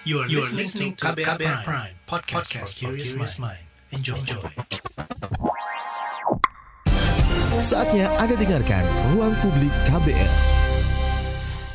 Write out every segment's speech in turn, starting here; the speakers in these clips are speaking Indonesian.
You are, you are listening to KBR, KBR Prime, Prime podcast, podcast for curious mind. Enjoy. Enjoy. Saatnya Anda dengarkan Ruang Publik KBR.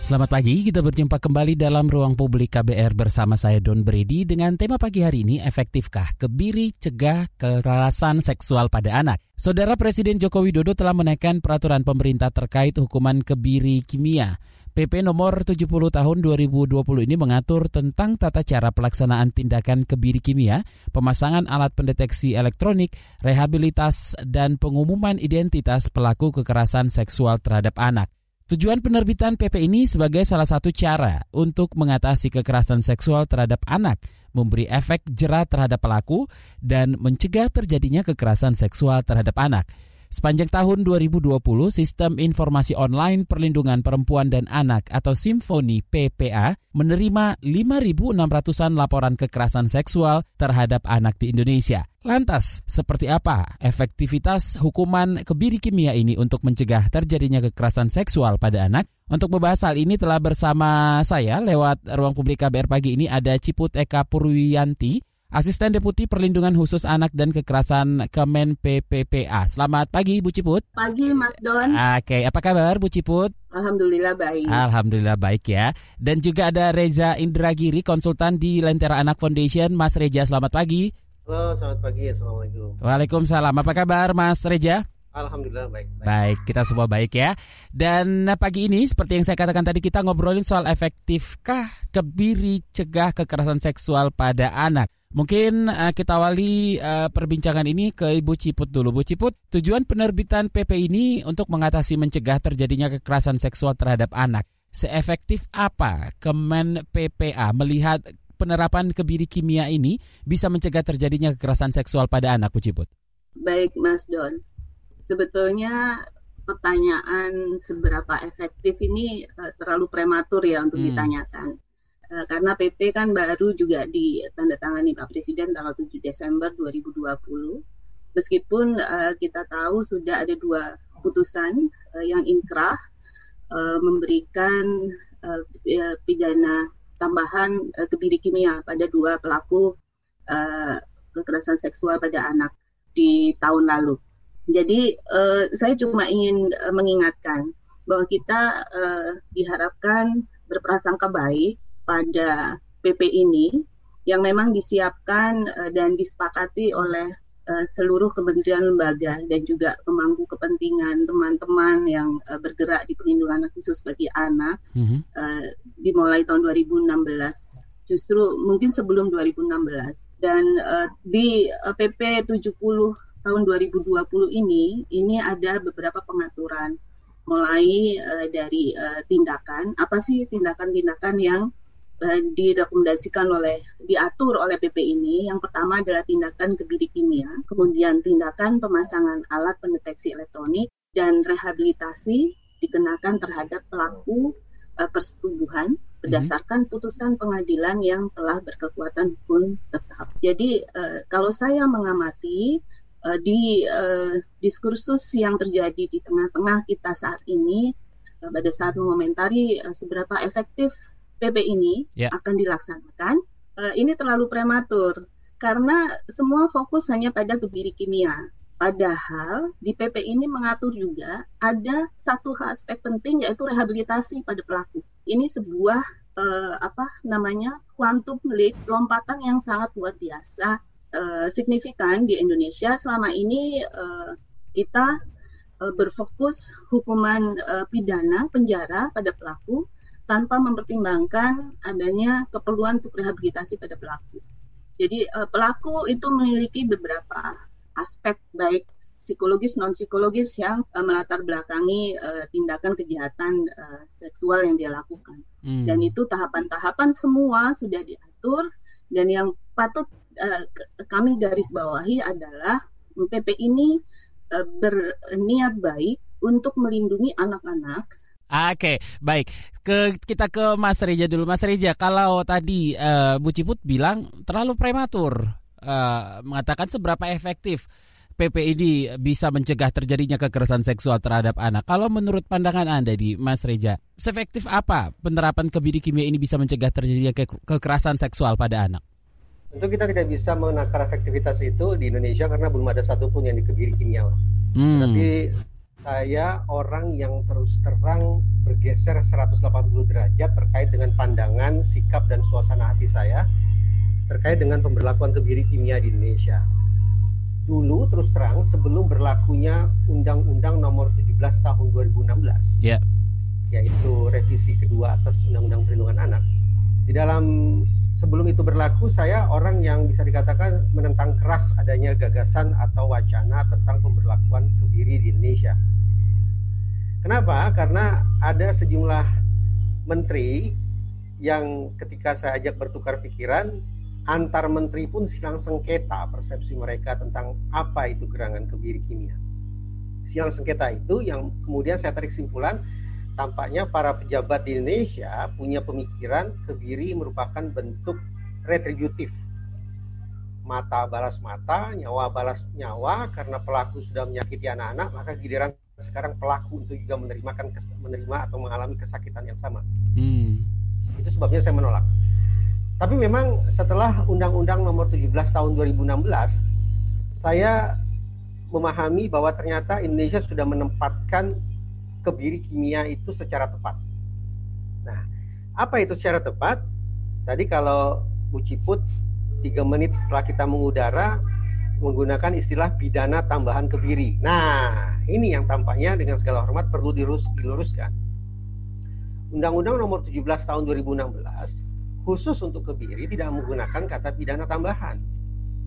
Selamat pagi, kita berjumpa kembali dalam Ruang Publik KBR bersama saya Don Brady dengan tema pagi hari ini efektifkah kebiri cegah kekerasan seksual pada anak. Saudara Presiden Joko Widodo telah menaikkan peraturan pemerintah terkait hukuman kebiri kimia. PP nomor 70 tahun 2020 ini mengatur tentang tata cara pelaksanaan tindakan kebiri kimia, pemasangan alat pendeteksi elektronik, rehabilitas, dan pengumuman identitas pelaku kekerasan seksual terhadap anak. Tujuan penerbitan PP ini sebagai salah satu cara untuk mengatasi kekerasan seksual terhadap anak, memberi efek jerah terhadap pelaku, dan mencegah terjadinya kekerasan seksual terhadap anak. Sepanjang tahun 2020, Sistem Informasi Online Perlindungan Perempuan dan Anak atau Simfoni PPA menerima 5.600-an laporan kekerasan seksual terhadap anak di Indonesia. Lantas, seperti apa efektivitas hukuman kebiri kimia ini untuk mencegah terjadinya kekerasan seksual pada anak? Untuk membahas hal ini telah bersama saya lewat ruang publik KBR pagi ini ada Ciput Eka Purwiyanti, Asisten Deputi Perlindungan Khusus Anak dan Kekerasan Kemen PPPA. Selamat pagi Bu Ciput. Pagi Mas Don. Oke, apa kabar Bu Ciput? Alhamdulillah baik. Alhamdulillah baik ya. Dan juga ada Reza Indragiri, konsultan di Lentera Anak Foundation. Mas Reza, selamat pagi. Halo, selamat pagi. Assalamualaikum. Waalaikumsalam. Apa kabar Mas Reja? Alhamdulillah baik, baik. Baik, kita semua baik ya. Dan pagi ini seperti yang saya katakan tadi kita ngobrolin soal efektifkah kebiri cegah kekerasan seksual pada anak. Mungkin uh, kita awali uh, perbincangan ini ke Ibu Ciput dulu. Bu Ciput, tujuan penerbitan PP ini untuk mengatasi mencegah terjadinya kekerasan seksual terhadap anak. Seefektif apa Kemen PPA melihat penerapan kebiri kimia ini bisa mencegah terjadinya kekerasan seksual pada anak, Bu Ciput? Baik, Mas Don. Sebetulnya pertanyaan seberapa efektif ini uh, terlalu prematur ya untuk hmm. ditanyakan. Uh, karena PP kan baru juga ditandatangani Pak Presiden tanggal 7 Desember 2020. Meskipun uh, kita tahu sudah ada dua putusan uh, yang inkrah uh, memberikan uh, pidana tambahan uh, kebiri kimia pada dua pelaku uh, kekerasan seksual pada anak di tahun lalu. Jadi uh, saya cuma ingin uh, mengingatkan bahwa kita uh, diharapkan berprasangka baik pada PP ini yang memang disiapkan uh, dan disepakati oleh uh, seluruh kementerian lembaga dan juga pemangku kepentingan teman-teman yang uh, bergerak di perlindungan anak khusus bagi anak mm-hmm. uh, dimulai tahun 2016 justru mungkin sebelum 2016 dan uh, di uh, PP 70 tahun 2020 ini ini ada beberapa pengaturan. Mulai uh, dari uh, tindakan. Apa sih tindakan-tindakan yang uh, direkomendasikan oleh diatur oleh PP ini yang pertama adalah tindakan kebiri kimia kemudian tindakan pemasangan alat pendeteksi elektronik dan rehabilitasi dikenakan terhadap pelaku uh, persetubuhan berdasarkan putusan pengadilan yang telah berkekuatan hukum tetap. Jadi uh, kalau saya mengamati uh, di uh, diskursus yang terjadi di tengah-tengah kita saat ini pada saat mengomentari uh, seberapa efektif PP ini yeah. akan dilaksanakan, uh, ini terlalu prematur karena semua fokus hanya pada kebiri kimia. Padahal di PP ini mengatur juga ada satu aspek penting yaitu rehabilitasi pada pelaku. Ini sebuah uh, apa namanya quantum leap lompatan yang sangat luar biasa uh, signifikan di Indonesia selama ini uh, kita berfokus hukuman uh, pidana penjara pada pelaku tanpa mempertimbangkan adanya keperluan untuk rehabilitasi pada pelaku. Jadi uh, pelaku itu memiliki beberapa aspek baik psikologis non psikologis yang uh, melatar belakangi uh, tindakan kejahatan uh, seksual yang dia lakukan hmm. dan itu tahapan-tahapan semua sudah diatur dan yang patut uh, kami garis bawahi adalah PP ini uh, berniat baik untuk melindungi anak-anak Oke, baik. Ke kita ke Mas Reja dulu. Mas Reja, kalau tadi uh, Bu Ciput bilang terlalu prematur uh, mengatakan seberapa efektif PP ini bisa mencegah terjadinya kekerasan seksual terhadap anak. Kalau menurut pandangan Anda di Mas Reja, Seefektif apa penerapan kebiri kimia ini bisa mencegah terjadinya ke- kekerasan seksual pada anak? Tentu kita tidak bisa menakar efektivitas itu di Indonesia karena belum ada satupun yang dikebiri kimia. Hmm. Tapi saya orang yang terus terang bergeser 180 derajat terkait dengan pandangan, sikap dan suasana hati saya terkait dengan pemberlakuan kebiri kimia di Indonesia. Dulu terus terang sebelum berlakunya Undang-Undang Nomor 17 Tahun 2016, Ya. yaitu revisi kedua atas Undang-Undang Perlindungan Anak. Di dalam sebelum itu berlaku, saya orang yang bisa dikatakan menentang keras adanya gagasan atau wacana tentang pemberlakuan kebiri di Indonesia. Kenapa? Karena ada sejumlah menteri yang ketika saya ajak bertukar pikiran, antar menteri pun silang sengketa persepsi mereka tentang apa itu gerangan kebiri kimia. Silang sengketa itu yang kemudian saya tarik simpulan, tampaknya para pejabat di Indonesia punya pemikiran kebiri merupakan bentuk retributif. Mata balas mata, nyawa balas nyawa karena pelaku sudah menyakiti anak-anak, maka giliran sekarang pelaku untuk juga menerima menerima atau mengalami kesakitan yang sama. Hmm. Itu sebabnya saya menolak. Tapi memang setelah Undang-Undang Nomor 17 Tahun 2016, saya memahami bahwa ternyata Indonesia sudah menempatkan kebiri kimia itu secara tepat. Nah, apa itu secara tepat? Tadi kalau Bu Ciput tiga menit setelah kita mengudara menggunakan istilah pidana tambahan kebiri. Nah, ini yang tampaknya dengan segala hormat perlu dilurus, diluruskan. Undang-Undang Nomor 17 Tahun 2016 khusus untuk kebiri tidak menggunakan kata pidana tambahan,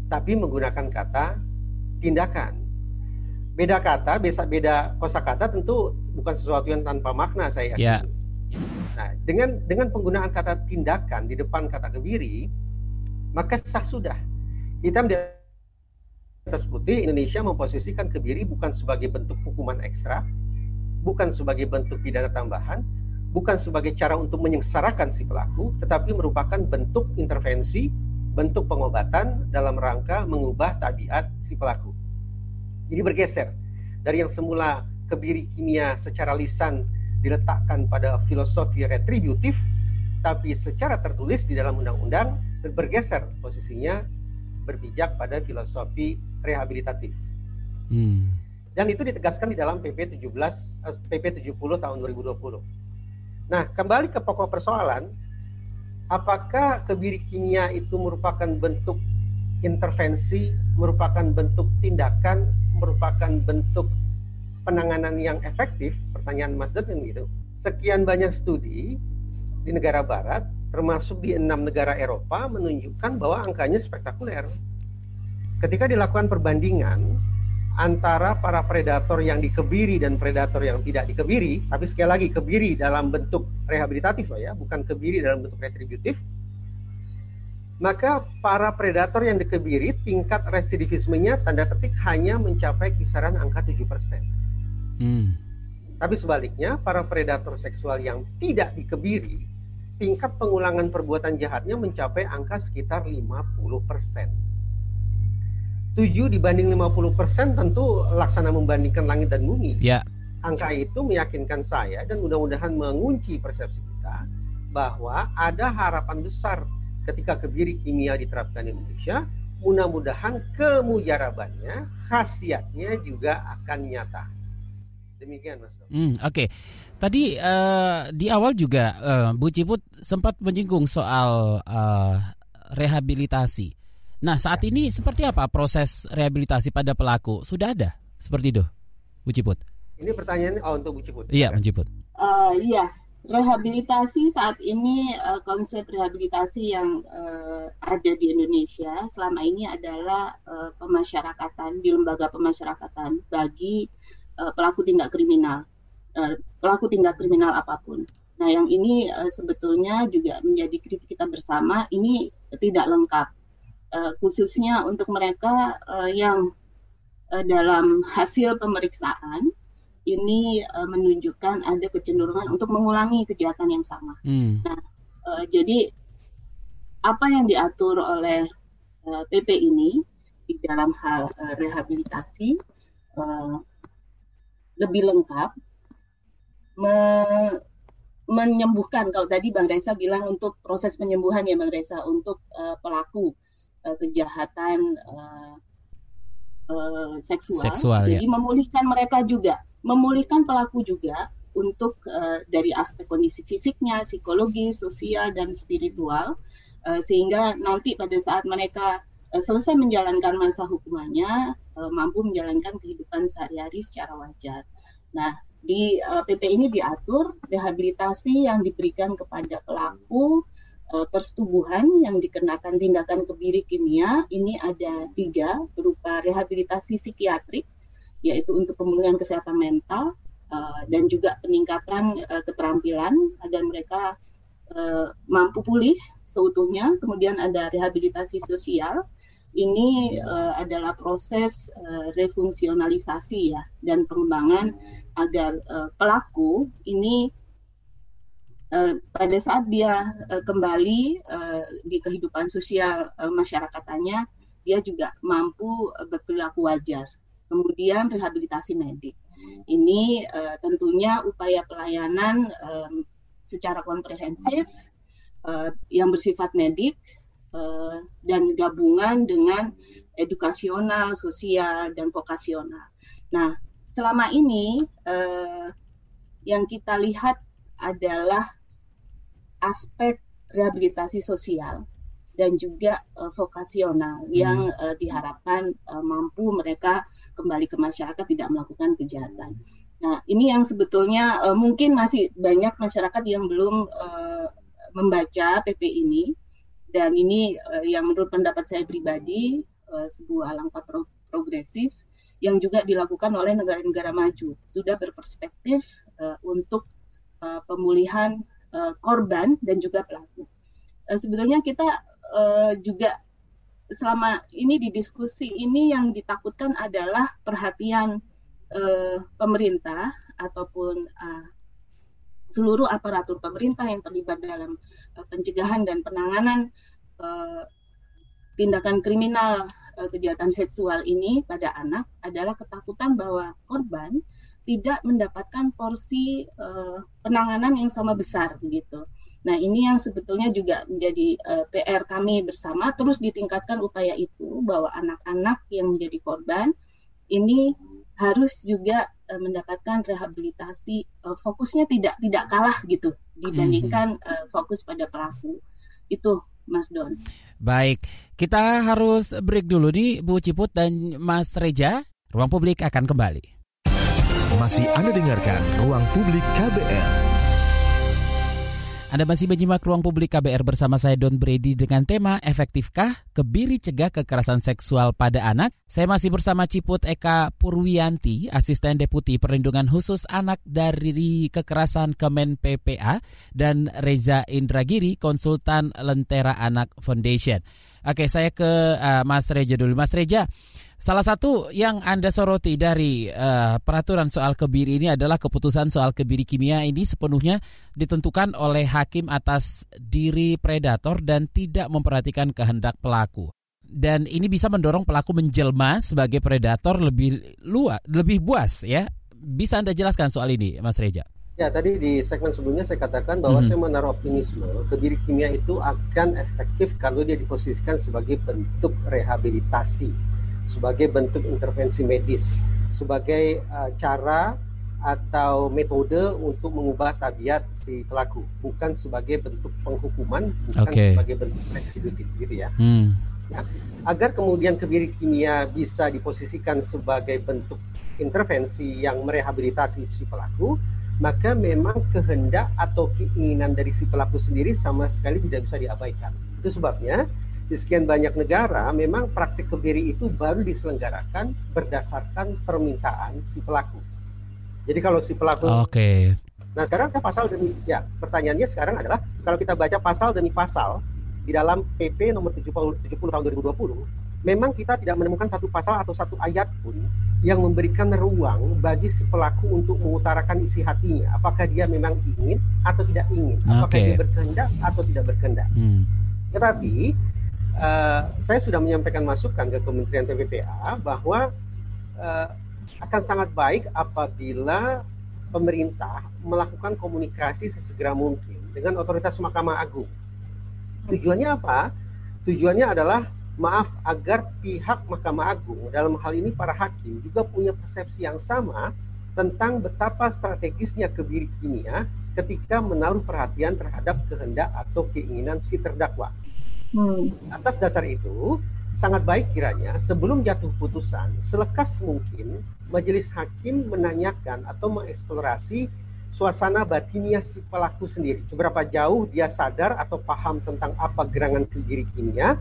tapi menggunakan kata tindakan. Beda kata, beda beda kosakata tentu bukan sesuatu yang tanpa makna saya yakin. Ya. Nah, dengan dengan penggunaan kata tindakan di depan kata kebiri, maka sah sudah. Hitam di atas putih Indonesia memposisikan kebiri bukan sebagai bentuk hukuman ekstra, bukan sebagai bentuk pidana tambahan, bukan sebagai cara untuk menyengsarakan si pelaku, tetapi merupakan bentuk intervensi, bentuk pengobatan dalam rangka mengubah tabiat si pelaku. Jadi bergeser dari yang semula kebiri kimia secara lisan diletakkan pada filosofi retributif, tapi secara tertulis di dalam undang-undang bergeser posisinya berpijak pada filosofi rehabilitatif. Hmm. Dan itu ditegaskan di dalam PP 17 eh, PP 70 tahun 2020. Nah, kembali ke pokok persoalan, apakah kebiri kimia itu merupakan bentuk intervensi, merupakan bentuk tindakan, merupakan bentuk penanganan yang efektif? Pertanyaan Mas Deden gitu. Sekian banyak studi di negara barat, termasuk di enam negara Eropa, menunjukkan bahwa angkanya spektakuler. Ketika dilakukan perbandingan antara para predator yang dikebiri dan predator yang tidak dikebiri, tapi sekali lagi kebiri dalam bentuk rehabilitatif ya, bukan kebiri dalam bentuk retributif, maka para predator yang dikebiri tingkat residivismenya tanda petik hanya mencapai kisaran angka 7%. Hmm. Tapi sebaliknya, para predator seksual yang tidak dikebiri, tingkat pengulangan perbuatan jahatnya mencapai angka sekitar 50%. 7 dibanding 50% tentu laksana membandingkan langit dan bumi. Ya. Angka itu meyakinkan saya dan mudah-mudahan mengunci persepsi kita bahwa ada harapan besar ketika kebiri kimia diterapkan di Indonesia. Mudah-mudahan kemujarabannya, khasiatnya juga akan nyata. Demikian Mas. Hmm, Oke, tadi eh, di awal juga eh, Bu Ciput sempat menyinggung soal eh, rehabilitasi. Nah, saat ini seperti apa proses rehabilitasi pada pelaku? Sudah ada seperti itu, Bu Ciput? Ini pertanyaannya oh, untuk Bu Ciput. Iya, Bu Ciput. Uh, iya, rehabilitasi saat ini uh, konsep rehabilitasi yang uh, ada di Indonesia selama ini adalah uh, pemasyarakatan di lembaga pemasyarakatan bagi uh, pelaku tindak kriminal, uh, pelaku tindak kriminal apa pun. Nah, yang ini uh, sebetulnya juga menjadi kritik kita bersama. Ini tidak lengkap, uh, khususnya untuk mereka uh, yang uh, dalam hasil pemeriksaan ini uh, menunjukkan ada kecenderungan untuk mengulangi kejahatan yang sama. Hmm. Uh, jadi apa yang diatur oleh uh, PP ini di dalam hal uh, rehabilitasi uh, lebih lengkap me menyembuhkan kalau tadi Bang Reza bilang untuk proses penyembuhan ya Bang Reza untuk uh, pelaku uh, kejahatan uh, uh, seksual. seksual Jadi ya. memulihkan mereka juga, memulihkan pelaku juga untuk uh, dari aspek kondisi fisiknya, psikologis, sosial dan spiritual uh, sehingga nanti pada saat mereka uh, selesai menjalankan masa hukumannya uh, mampu menjalankan kehidupan sehari-hari secara wajar. Nah, di uh, PP ini diatur rehabilitasi yang diberikan kepada pelaku uh, persetubuhan yang dikenakan tindakan kebiri kimia ini ada tiga berupa rehabilitasi psikiatrik yaitu untuk pemulihan kesehatan mental uh, dan juga peningkatan uh, keterampilan agar mereka uh, mampu pulih seutuhnya kemudian ada rehabilitasi sosial ini uh, adalah proses uh, refungsionalisasi ya dan pengembangan agar uh, pelaku ini uh, pada saat dia uh, kembali uh, di kehidupan sosial uh, masyarakatnya dia juga mampu uh, berperilaku wajar. Kemudian rehabilitasi medik. Ini uh, tentunya upaya pelayanan um, secara komprehensif uh, yang bersifat medik Eh, dan gabungan dengan edukasional, sosial, dan vokasional. Nah, selama ini uh, yang kita lihat adalah aspek rehabilitasi sosial dan juga uh, vokasional hmm. yang uh, diharapkan uh, mampu mereka kembali ke masyarakat tidak melakukan kejahatan. Nah, ini yang sebetulnya uh, mungkin masih banyak masyarakat yang belum uh, membaca PP ini dan ini uh, yang menurut pendapat saya pribadi uh, sebuah langkah pro progresif yang juga dilakukan oleh negara-negara maju sudah berperspektif uh, untuk uh, pemulihan uh, korban dan juga pelaku. Uh, sebetulnya kita uh, juga selama ini di diskusi ini yang ditakutkan adalah perhatian uh, pemerintah ataupun uh, seluruh aparatur pemerintah yang terlibat dalam uh, pencegahan dan penanganan uh, tindakan kriminal uh, kejahatan seksual ini pada anak adalah ketakutan bahwa korban tidak mendapatkan porsi uh, penanganan yang sama besar begitu. Nah, ini yang sebetulnya juga menjadi uh, PR kami bersama terus ditingkatkan upaya itu bahwa anak-anak yang menjadi korban ini harus juga uh, mendapatkan rehabilitasi uh, fokusnya tidak tidak kalah gitu dibandingkan uh, fokus pada pelaku itu Mas Don. Baik, kita harus break dulu nih Bu Ciput dan Mas Reja. Ruang Publik akan kembali. Masih Anda dengarkan Ruang Publik KBR. Anda masih menyimak ruang publik KBR bersama saya Don Brady dengan tema Efektifkah Kebiri Cegah Kekerasan Seksual pada Anak? Saya masih bersama Ciput Eka Purwianti, Asisten Deputi Perlindungan Khusus Anak dari Kekerasan Kemen PPA dan Reza Indragiri, Konsultan Lentera Anak Foundation. Oke, saya ke uh, Mas Reja dulu. Mas Reja, Salah satu yang Anda soroti dari uh, peraturan soal kebiri ini adalah keputusan soal kebiri kimia ini sepenuhnya ditentukan oleh hakim atas diri predator dan tidak memperhatikan kehendak pelaku. Dan ini bisa mendorong pelaku menjelma sebagai predator lebih luas, lebih buas ya. Bisa Anda jelaskan soal ini, Mas Reja? Ya, tadi di segmen sebelumnya saya katakan bahwa hmm. saya menaruh optimisme kebiri kimia itu akan efektif kalau dia diposisikan sebagai bentuk rehabilitasi sebagai bentuk intervensi medis, sebagai uh, cara atau metode untuk mengubah tabiat si pelaku, bukan sebagai bentuk penghukuman, bukan okay. sebagai bentuk retributif gitu ya. Hmm. ya. Agar kemudian kebiri kimia bisa diposisikan sebagai bentuk intervensi yang merehabilitasi si pelaku, maka memang kehendak atau keinginan dari si pelaku sendiri sama sekali tidak bisa diabaikan. Itu sebabnya di sekian banyak negara memang praktik kebiri itu baru diselenggarakan berdasarkan permintaan si pelaku. Jadi kalau si pelaku Oke. Okay. Nah, sekarang kan pasal demi ya, pertanyaannya sekarang adalah kalau kita baca pasal demi pasal di dalam PP nomor 70, 70 tahun 2020, memang kita tidak menemukan satu pasal atau satu ayat pun yang memberikan ruang bagi si pelaku untuk mengutarakan isi hatinya, apakah dia memang ingin atau tidak ingin, apakah okay. dia berkehendak atau tidak berkehendak. Hmm. Tetapi uh, saya sudah menyampaikan masukan ke Kementerian PPPA bahwa uh, akan sangat baik apabila pemerintah melakukan komunikasi sesegera mungkin dengan otoritas Mahkamah Agung. Tujuannya apa? Tujuannya adalah maaf agar pihak Mahkamah Agung dalam hal ini para hakim juga punya persepsi yang sama tentang betapa strategisnya kebiri kimia ketika menaruh perhatian terhadap kehendak atau keinginan si terdakwa. Hmm. Atas dasar itu, sangat baik kiranya sebelum jatuh putusan selekas mungkin majelis hakim menanyakan atau mengeksplorasi suasana batiniah si pelaku sendiri. Seberapa jauh dia sadar atau paham tentang apa gerangan kebiri kimia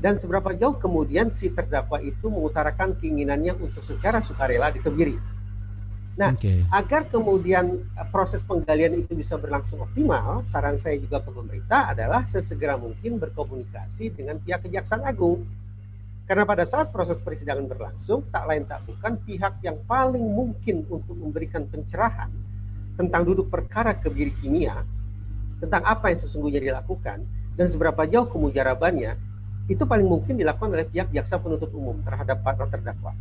dan seberapa jauh kemudian si terdakwa itu mengutarakan keinginannya untuk secara sukarela dikebiri. Nah, okay. agar kemudian eh, proses penggalian itu bisa berlangsung optimal, saran saya juga ke pemerintah adalah sesegera mungkin berkomunikasi dengan pihak Kejaksaan Agung karena pada saat proses persidangan berlangsung, tak lain tak bukan pihak yang paling mungkin untuk memberikan pencerahan tentang duduk perkara kebiri kimia, tentang apa yang sesungguhnya dilakukan, dan seberapa jauh kemujarabannya, itu paling mungkin dilakukan oleh pihak jaksa penuntut umum terhadap para terdakwa.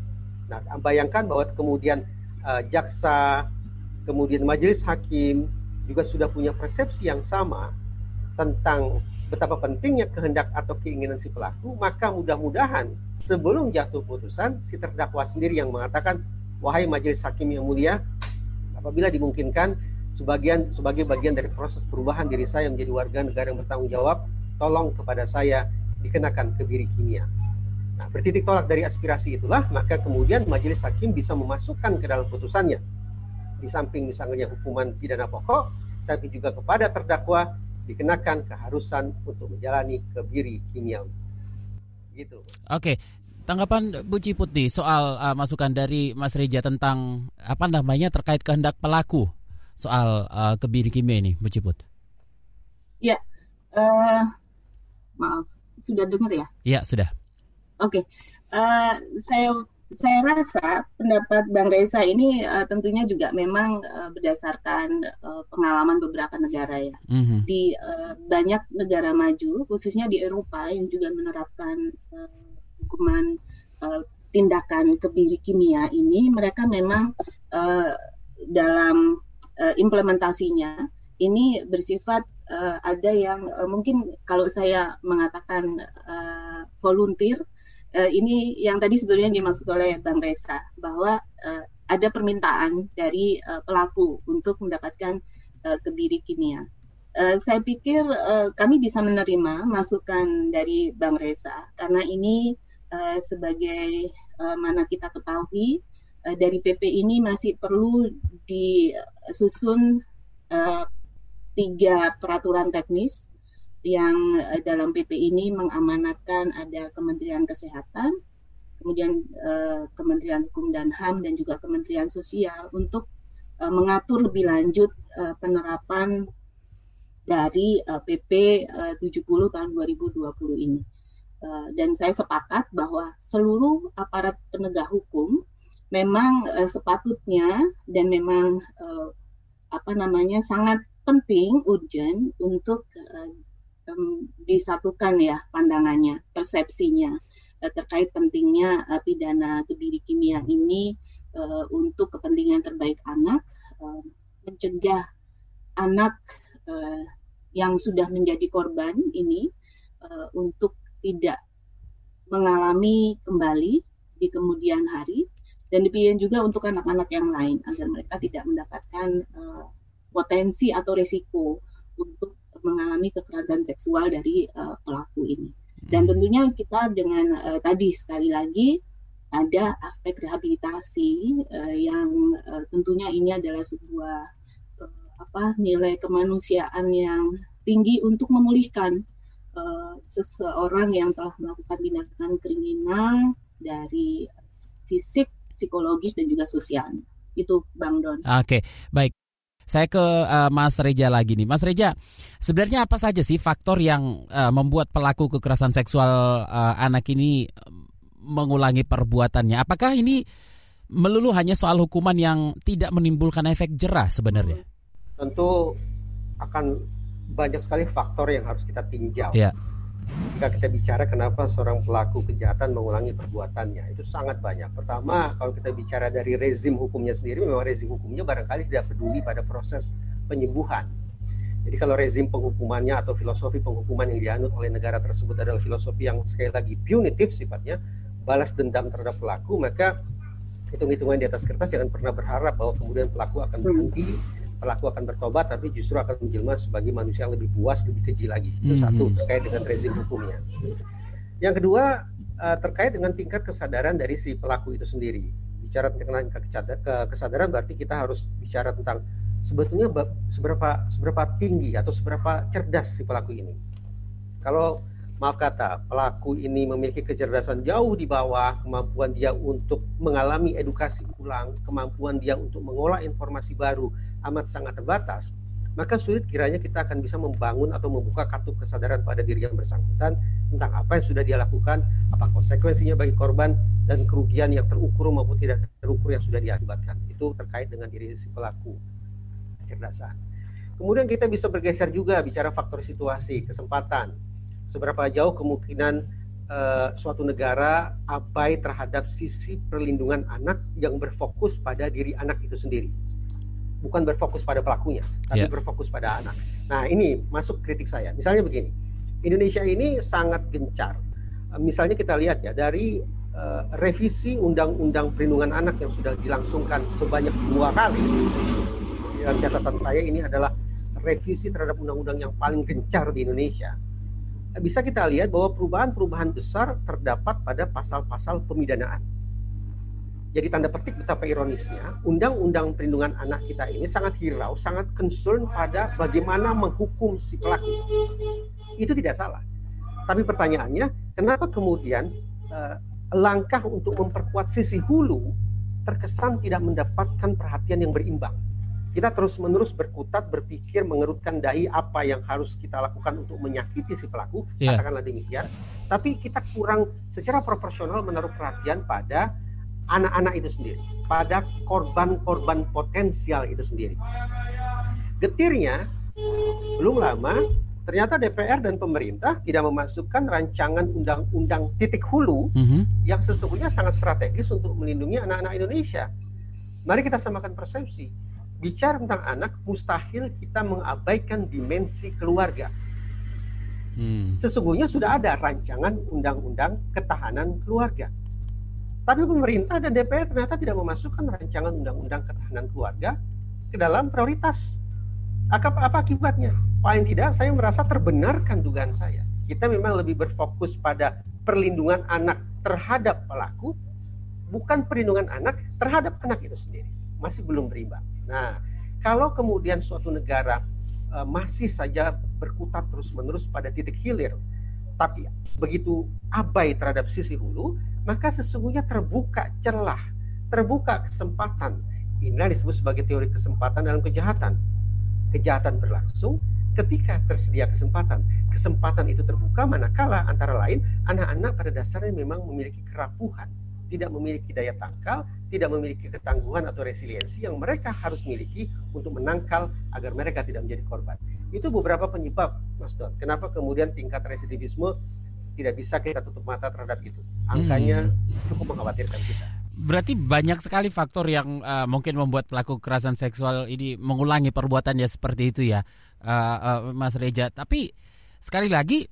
Nah, bayangkan bahwa kemudian uh, jaksa, kemudian majelis hakim juga sudah punya persepsi yang sama tentang betapa pentingnya kehendak atau keinginan si pelaku, maka mudah-mudahan sebelum jatuh putusan si terdakwa sendiri yang mengatakan, wahai majelis hakim yang mulia, apabila dimungkinkan sebagian sebagai bagian dari proses perubahan diri saya menjadi warga negara yang bertanggung jawab, tolong kepada saya dikenakan kebiri kimia. Nah, bertitik tolak dari aspirasi itulah, maka kemudian majelis hakim bisa memasukkan ke dalam putusannya. Di samping misalnya hukuman pidana pokok, tapi juga kepada terdakwa dikenakan keharusan untuk menjalani kebiri kimiawi. Gitu. Oke, tanggapan Bu Ciput nih soal uh, masukan dari Mas Reja tentang apa namanya terkait kehendak pelaku soal uh, kebiri kimia ini, Bu Ciput. Ya, uh, maaf, sudah dengar ya? Ya, sudah. Oke, okay. uh, saya saya rasa pendapat Bang Reza ini uh, tentunya juga memang uh, berdasarkan uh, pengalaman beberapa negara ya. Mm-hmm. Di uh, banyak negara maju, khususnya di Eropa yang juga menerapkan uh, hukuman uh, tindakan kebiri kimia ini, mereka memang uh, dalam uh, implementasinya ini bersifat uh, ada yang uh, mungkin kalau saya mengatakan uh, volunteer uh, ini yang tadi sebetulnya dimaksud oleh Bang Reza bahwa uh, ada permintaan dari uh, pelaku untuk mendapatkan uh, kebiri kimia. Uh, saya pikir uh, kami bisa menerima masukan dari Bang Reza karena ini uh, sebagai uh, mana kita ketahui uh, dari PP ini masih perlu disusun uh, tiga peraturan teknis yang uh, dalam PP ini mengamanatkan ada Kementerian Kesehatan, kemudian uh, Kementerian Hukum dan HAM dan juga Kementerian Sosial untuk uh, mengatur lebih lanjut penerapan dari PP uh, 70 tahun 2020 ini. Dan saya sepakat bahwa seluruh aparat penegak hukum memang sepatutnya dan memang apa namanya sangat penting urgent untuk um, disatukan ya pandangannya, persepsinya uh, terkait pentingnya uh, pidana kebiri kimia ini uh, untuk kepentingan terbaik anak, uh, mencegah anak uh, yang sudah menjadi korban ini uh, untuk tidak mengalami kembali di kemudian hari dan demikian juga untuk anak-anak yang lain agar mereka tidak mendapatkan uh, potensi atau risiko untuk mengalami kekerasan seksual dari uh, pelaku ini. Dan hmm. tentunya kita dengan uh, tadi sekali lagi ada aspek rehabilitasi uh, yang uh, tentunya ini adalah sebuah uh, apa nilai kemanusiaan yang tinggi untuk memulihkan uh, seseorang yang telah melakukan tindakan kriminal dari fisik, psikologis dan juga sosial. Itu Bang Don. Oke, baik. Saya ke uh, Mas Reja lagi nih. Mas Reja, sebenarnya apa saja sih faktor yang uh, membuat pelaku kekerasan seksual uh, anak ini mengulangi perbuatannya? Apakah ini melulu hanya soal hukuman yang tidak menimbulkan efek jerah sebenarnya? Tentu akan banyak sekali faktor yang harus kita tinjau. Ya. Ketika kita bicara kenapa seorang pelaku kejahatan mengulangi perbuatannya itu sangat banyak. Pertama, kalau kita bicara dari rezim hukumnya sendiri, memang rezim hukumnya barangkali tidak peduli pada proses penyembuhan. Jadi kalau rezim penghukumannya atau filosofi penghukuman yang dianut oleh negara tersebut adalah filosofi yang sekali lagi punitif sifatnya, balas dendam terhadap pelaku, maka hitung-hitungan di atas kertas jangan pernah berharap bahwa kemudian pelaku akan berhenti pelaku akan bertobat tapi justru akan menjelma sebagai manusia yang lebih puas, lebih keji lagi. Itu hmm. satu terkait dengan rezim hukumnya. Yang kedua uh, terkait dengan tingkat kesadaran dari si pelaku itu sendiri. Bicara tentang kesadaran berarti kita harus bicara tentang sebetulnya seberapa seberapa tinggi atau seberapa cerdas si pelaku ini. Kalau maaf kata pelaku ini memiliki kecerdasan jauh di bawah kemampuan dia untuk mengalami edukasi ulang, kemampuan dia untuk mengolah informasi baru amat sangat terbatas, maka sulit kiranya kita akan bisa membangun atau membuka kartu kesadaran pada diri yang bersangkutan tentang apa yang sudah dia lakukan, apa konsekuensinya bagi korban dan kerugian yang terukur maupun tidak terukur yang sudah diakibatkan. Itu terkait dengan diri si pelaku kecerdasan. Kemudian kita bisa bergeser juga bicara faktor situasi, kesempatan seberapa jauh kemungkinan uh, suatu negara abai terhadap sisi perlindungan anak yang berfokus pada diri anak itu sendiri. Bukan berfokus pada pelakunya, tapi yeah. berfokus pada anak. Nah, ini masuk kritik saya. Misalnya begini, Indonesia ini sangat gencar. Misalnya kita lihat ya dari uh, revisi Undang-Undang Perlindungan Anak yang sudah dilangsungkan sebanyak dua kali. Dalam catatan saya ini adalah revisi terhadap undang-undang yang paling gencar di Indonesia bisa kita lihat bahwa perubahan-perubahan besar terdapat pada pasal-pasal pemidanaan. Jadi tanda petik betapa ironisnya, undang-undang perlindungan anak kita ini sangat hirau, sangat concern pada bagaimana menghukum si pelaku. Itu tidak salah. Tapi pertanyaannya, kenapa kemudian uh, langkah untuk memperkuat sisi hulu terkesan tidak mendapatkan perhatian yang berimbang? kita terus-menerus berkutat, berpikir, mengerutkan dahi apa yang harus kita lakukan untuk menyakiti si pelaku, yeah. katakanlah demikian. Tapi kita kurang secara proporsional menaruh perhatian pada anak-anak itu sendiri, pada korban-korban potensial itu sendiri. Getirnya, belum lama ternyata DPR dan pemerintah tidak memasukkan rancangan undang-undang titik hulu mm -hmm. yang sesungguhnya sangat strategis untuk melindungi anak-anak Indonesia. Mari kita samakan persepsi bicara tentang anak, mustahil kita mengabaikan dimensi keluarga. Hmm. Sesungguhnya sudah ada rancangan undang-undang ketahanan keluarga. Tapi pemerintah dan DPR ternyata tidak memasukkan rancangan undang-undang ketahanan keluarga ke dalam prioritas. Apa, apa akibatnya? Paling tidak saya merasa terbenarkan dugaan saya. Kita memang lebih berfokus pada perlindungan anak terhadap pelaku, bukan perlindungan anak terhadap anak itu sendiri. Masih belum berimbang. Nah, kalau kemudian suatu negara uh, masih saja berkutat terus-menerus pada titik hilir, tapi begitu abai terhadap sisi hulu, maka sesungguhnya terbuka celah, terbuka kesempatan. Inilah disebut sebagai teori kesempatan dalam kejahatan. Kejahatan berlangsung ketika tersedia kesempatan. Kesempatan itu terbuka manakala antara lain anak-anak pada dasarnya memang memiliki kerapuhan tidak memiliki daya tangkal, tidak memiliki ketangguhan atau resiliensi yang mereka harus miliki untuk menangkal agar mereka tidak menjadi korban. Itu beberapa penyebab, Mas Don. Kenapa kemudian tingkat residivisme tidak bisa kita tutup mata terhadap itu? Angkanya hmm. cukup mengkhawatirkan kita. Berarti banyak sekali faktor yang uh, mungkin membuat pelaku kekerasan seksual ini mengulangi perbuatannya seperti itu ya, uh, uh, Mas Reja. Tapi sekali lagi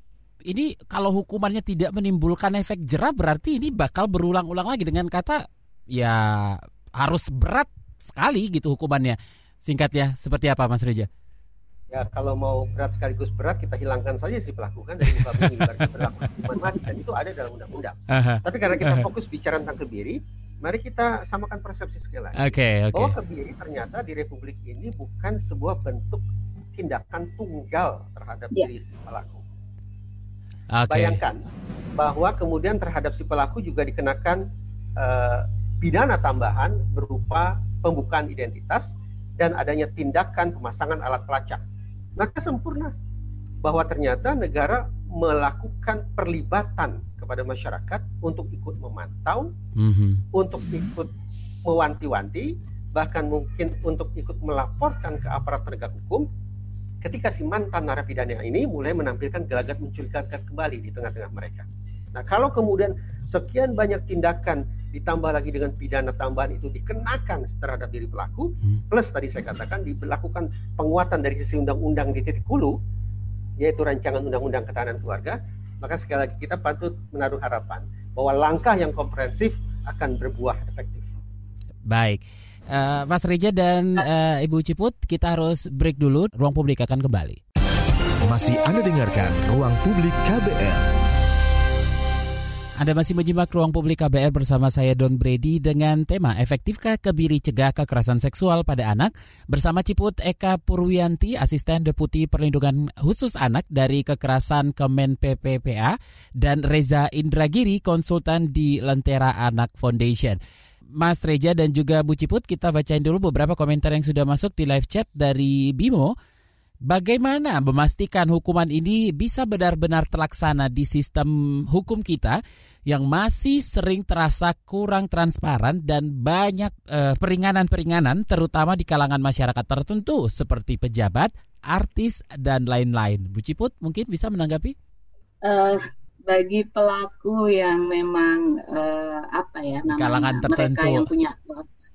ini kalau hukumannya tidak menimbulkan efek jerah berarti ini bakal berulang-ulang lagi dengan kata ya harus berat sekali gitu hukumannya. Singkatnya seperti apa Mas Reja? Ya kalau mau berat sekaligus berat kita hilangkan saja si pelaku kan dari muka bumi berlaku hukuman mati dan itu ada dalam undang-undang. Tapi karena kita fokus bicara tentang kebiri, mari kita samakan persepsi sekali lagi. Okay, okay. Bahwa kebiri ternyata di republik ini bukan sebuah bentuk tindakan tunggal terhadap yeah. diri si pelaku Okay. Bayangkan bahwa kemudian terhadap si pelaku juga dikenakan uh, pidana tambahan berupa pembukaan identitas dan adanya tindakan pemasangan alat pelacak. Maka sempurna bahwa ternyata negara melakukan perlibatan kepada masyarakat untuk ikut memantau, mm-hmm. untuk ikut mewanti-wanti, bahkan mungkin untuk ikut melaporkan ke aparat penegak hukum ketika si mantan narapidana ini mulai menampilkan gelagat menculikan kembali di tengah-tengah mereka. Nah, kalau kemudian sekian banyak tindakan ditambah lagi dengan pidana tambahan itu dikenakan terhadap diri pelaku, hmm. plus tadi saya katakan dilakukan penguatan dari sisi undang-undang di titik hulu, yaitu rancangan undang-undang ketahanan keluarga, maka sekali lagi kita patut menaruh harapan bahwa langkah yang komprehensif akan berbuah efektif. Baik. Uh, Mas Reja dan uh, Ibu Ciput, kita harus break dulu. Ruang publik akan kembali. Masih Anda dengarkan Ruang Publik KBR. Anda masih menyimak ruang publik KBR bersama saya Don Brady dengan tema Efektifkah kebiri cegah kekerasan seksual pada anak bersama Ciput Eka Purwianti, Asisten Deputi Perlindungan Khusus Anak dari Kekerasan Kemen PPPA dan Reza Indragiri, konsultan di Lentera Anak Foundation. Mas Reja dan juga Bu Ciput, kita bacain dulu beberapa komentar yang sudah masuk di live chat dari Bimo. Bagaimana memastikan hukuman ini bisa benar-benar terlaksana di sistem hukum kita yang masih sering terasa kurang transparan dan banyak eh, peringanan-peringanan terutama di kalangan masyarakat tertentu seperti pejabat, artis dan lain-lain. Bu Ciput mungkin bisa menanggapi? Uh, bagi pelaku yang memang uh, apa ya namanya kalangan tertentu. mereka yang punya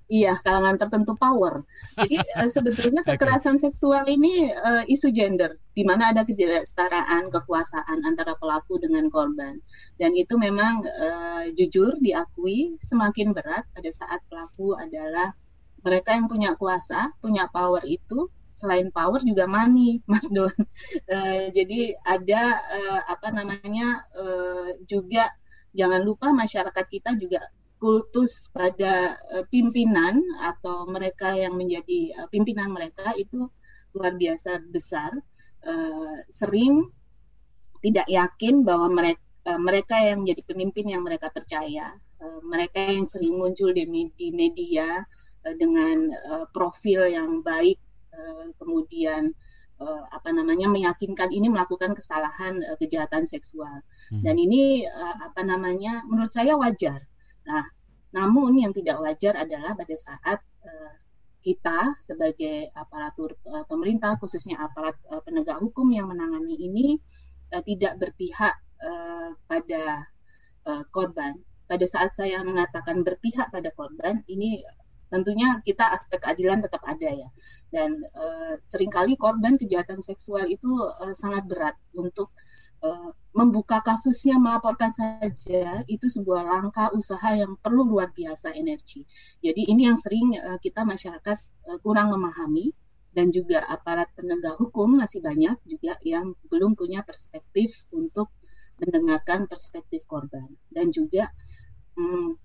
Iya, kalangan tertentu power. Jadi uh, sebetulnya kekerasan okay. seksual ini uh, isu gender, di mana ada ketidaksetaraan kekuasaan antara pelaku dengan korban. Dan itu memang uh, jujur diakui semakin berat pada saat pelaku adalah mereka yang punya kuasa, punya power itu selain power juga money, Mas Don. Uh, jadi ada uh, apa namanya uh, juga jangan lupa masyarakat kita juga kultus pada uh, pimpinan atau mereka yang menjadi uh, pimpinan mereka itu luar biasa besar uh, sering tidak yakin bahwa mereka uh, mereka yang menjadi pemimpin yang mereka percaya uh, mereka yang sering muncul di, di media dengan uh, profil yang baik kemudian uh, apa namanya meyakinkan ini melakukan kesalahan uh, kejahatan seksual hmm. dan ini uh, apa namanya menurut saya wajar Nah, namun yang tidak wajar adalah pada saat uh, kita sebagai aparatur uh, pemerintah, khususnya aparat uh, penegak hukum yang menangani ini uh, tidak berpihak uh, pada uh, korban. Pada saat saya mengatakan berpihak pada korban, ini tentunya kita aspek keadilan tetap ada ya. Dan uh, sering kali korban kejahatan seksual itu uh, sangat berat untuk uh, membuka kasusnya melaporkan saja itu sebuah langkah usaha yang perlu luar biasa energi. Jadi ini yang sering kita masyarakat kurang memahami dan juga aparat penegak hukum masih banyak juga yang belum punya perspektif untuk mendengarkan perspektif korban dan juga hmm,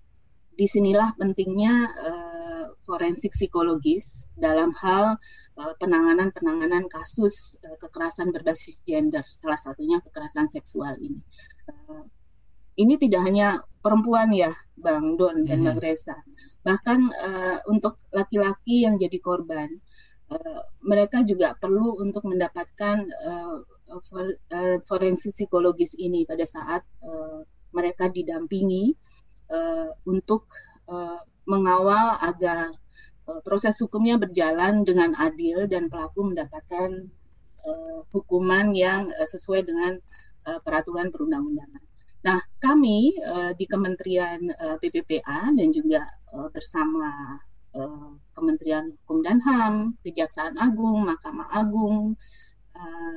di sinilah pentingnya uh, forensik psikologis dalam hal uh, penanganan-penanganan kasus uh, kekerasan berbasis gender, salah satunya kekerasan seksual ini. Uh, ini tidak hanya perempuan ya, Bang Don dan hmm. Bang Reza, bahkan uh, untuk laki-laki yang jadi korban, uh, mereka juga perlu untuk mendapatkan uh, for, uh, forensik psikologis ini pada saat uh, mereka didampingi uh, untuk uh, mengawal agar uh, proses hukumnya berjalan dengan adil dan pelaku mendapatkan uh, hukuman yang uh, sesuai dengan uh, peraturan perundang-undangan. Nah, kami uh, di Kementerian uh, PPPA dan juga uh, bersama uh, Kementerian Hukum dan HAM, Kejaksaan Agung, Mahkamah Agung, uh,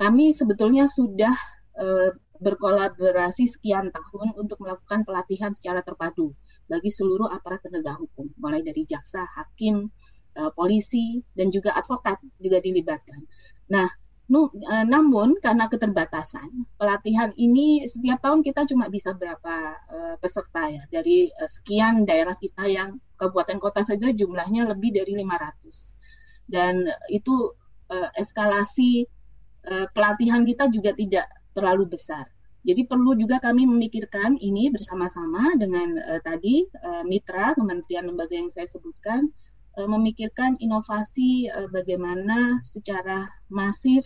kami sebetulnya sudah uh, berkolaborasi sekian tahun untuk melakukan pelatihan secara terpadu bagi seluruh aparat penegak hukum, mulai dari jaksa, hakim, eh, polisi, dan juga advokat juga dilibatkan. Nah, eh, namun karena keterbatasan pelatihan ini setiap tahun kita cuma bisa berapa uh, peserta ya dari sekian daerah kita yang kabupaten kota saja jumlahnya lebih dari 500 dan itu eskalasi pelatihan kita juga tidak terlalu besar. Jadi perlu juga kami memikirkan ini bersama-sama dengan uh, tadi uh, mitra kementerian lembaga yang saya sebutkan uh, memikirkan inovasi uh, bagaimana secara masif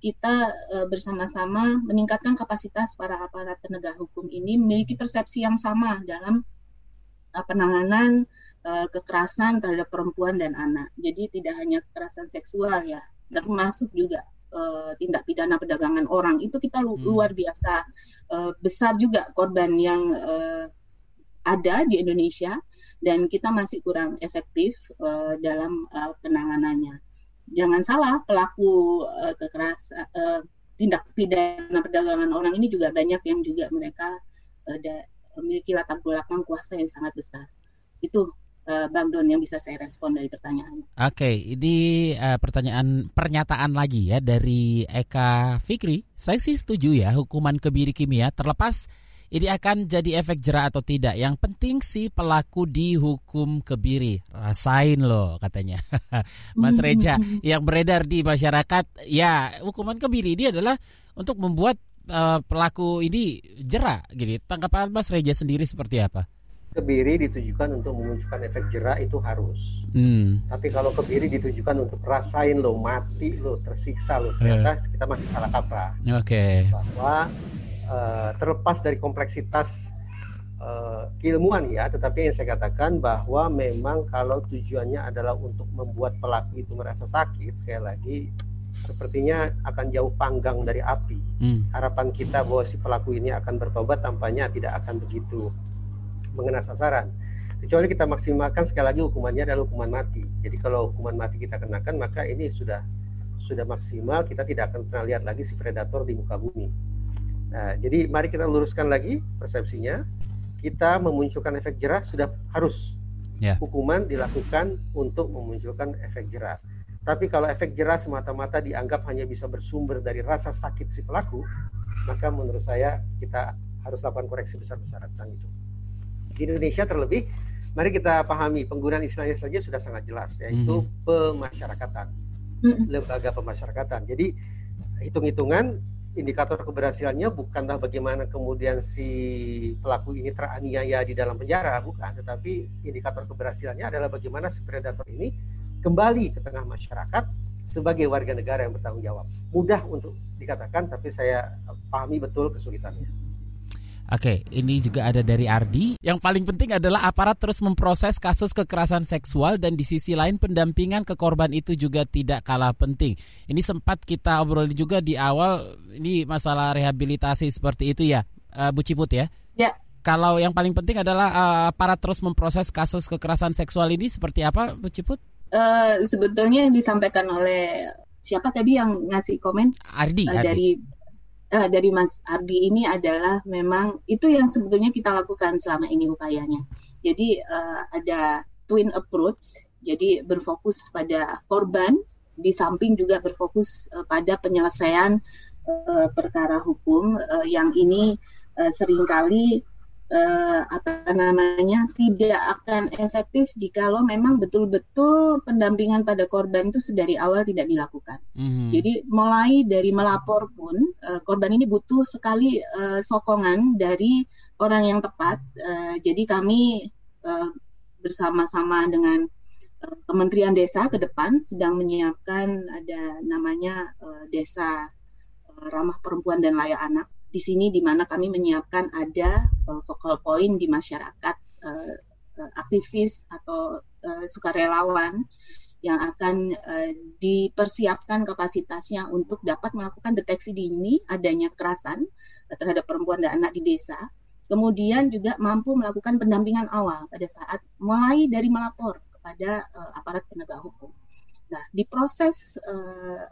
kita uh, bersama-sama meningkatkan kapasitas para aparat penegak hukum ini memiliki persepsi yang sama dalam uh, penanganan uh, kekerasan terhadap perempuan dan anak. Jadi tidak hanya kekerasan seksual ya, termasuk juga uh, tindak pidana perdagangan orang itu kita lu hmm. luar biasa uh, besar juga korban yang uh, ada di Indonesia dan kita masih kurang efektif uh, dalam uh, penanganannya. Jangan salah pelaku uh, kekerasan uh, tindak pidana perdagangan orang ini juga banyak yang juga mereka uh, da, memiliki latar belakang kuasa yang sangat besar. Itu Bang Don yang bisa saya respon dari pertanyaan. Oke, ini uh, pertanyaan pernyataan lagi ya dari Eka Fikri. Saya sih setuju ya hukuman kebiri kimia terlepas ini akan jadi efek jerah atau tidak. Yang penting sih pelaku dihukum kebiri. Rasain loh katanya. Mas Reja yang beredar di masyarakat ya hukuman kebiri ini adalah untuk membuat uh, pelaku ini jerah gitu. Tanggapan Mas Reja sendiri seperti apa? Kebiri ditujukan untuk memunculkan efek jerak itu harus. Hmm. Tapi kalau kebiri ditujukan untuk rasain lo mati lo tersiksa lo ternyata yeah. kita masih salah kaprah. Oke. Okay. Bahwa uh, terlepas dari kompleksitas uh, keilmuan ya, tetapi yang saya katakan bahwa memang kalau tujuannya adalah untuk membuat pelaku itu merasa sakit sekali lagi sepertinya akan jauh panggang dari api. Hmm. Harapan kita bahwa si pelaku ini akan bertobat tampaknya tidak akan begitu mengena sasaran. Kecuali kita maksimalkan sekali lagi hukumannya adalah hukuman mati. Jadi kalau hukuman mati kita kenakan maka ini sudah sudah maksimal kita tidak akan pernah lihat lagi si predator di muka bumi. Nah jadi mari kita luruskan lagi persepsinya. Kita memunculkan efek jerah sudah harus. Yeah. hukuman dilakukan untuk memunculkan efek jerah. Tapi kalau efek jerah semata-mata dianggap hanya bisa bersumber dari rasa sakit si pelaku maka menurut saya kita harus lakukan koreksi besar-besaran tentang itu di Indonesia terlebih mari kita pahami penggunaan istilahnya saja sudah sangat jelas yaitu mm-hmm. pemasyarakatan. Mm-hmm. lembaga pemasyarakatan. Jadi hitung-hitungan indikator keberhasilannya bukanlah bagaimana kemudian si pelaku ini teraniaya di dalam penjara bukan. Tetapi indikator keberhasilannya adalah bagaimana si predator ini kembali ke tengah masyarakat sebagai warga negara yang bertanggung jawab. Mudah untuk dikatakan tapi saya pahami betul kesulitannya Oke, ini juga ada dari Ardi. Yang paling penting adalah aparat terus memproses kasus kekerasan seksual dan di sisi lain pendampingan ke korban itu juga tidak kalah penting. Ini sempat kita obrolin juga di awal ini masalah rehabilitasi seperti itu ya, uh, Bu Ciput ya. Ya. Kalau yang paling penting adalah uh, aparat terus memproses kasus kekerasan seksual ini seperti apa, Bu Ciput? Uh, sebetulnya yang disampaikan oleh siapa tadi yang ngasih komen? Ardi. Uh, Ardi. Dari uh, dari Mas Ardi ini adalah memang itu yang sebetulnya kita lakukan selama ini upayanya. Jadi uh, ada twin approach, jadi berfokus pada korban, di samping juga berfokus uh, pada penyelesaian uh, perkara hukum uh, yang ini uh, sering kali uh, apa namanya tidak akan efektif jika lo memang betul-betul pendampingan pada korban itu sedari awal tidak dilakukan. Mm-hmm. Jadi mulai dari melapor pun uh, korban ini butuh sekali uh, sokongan dari orang yang tepat. Uh, jadi kami uh, bersama-sama dengan Kementerian Desa ke depan sedang menyiapkan ada namanya uh, Desa Ramah Perempuan dan Layak Anak di sini di mana kami menyiapkan ada uh, focal point di masyarakat uh, aktivis atau uh, sukarelawan yang akan uh, dipersiapkan kapasitasnya untuk dapat melakukan deteksi dini adanya kekerasan terhadap perempuan dan anak di desa. Kemudian juga mampu melakukan pendampingan awal pada saat mulai dari melapor kepada uh, aparat penegak hukum. Nah, di proses uh,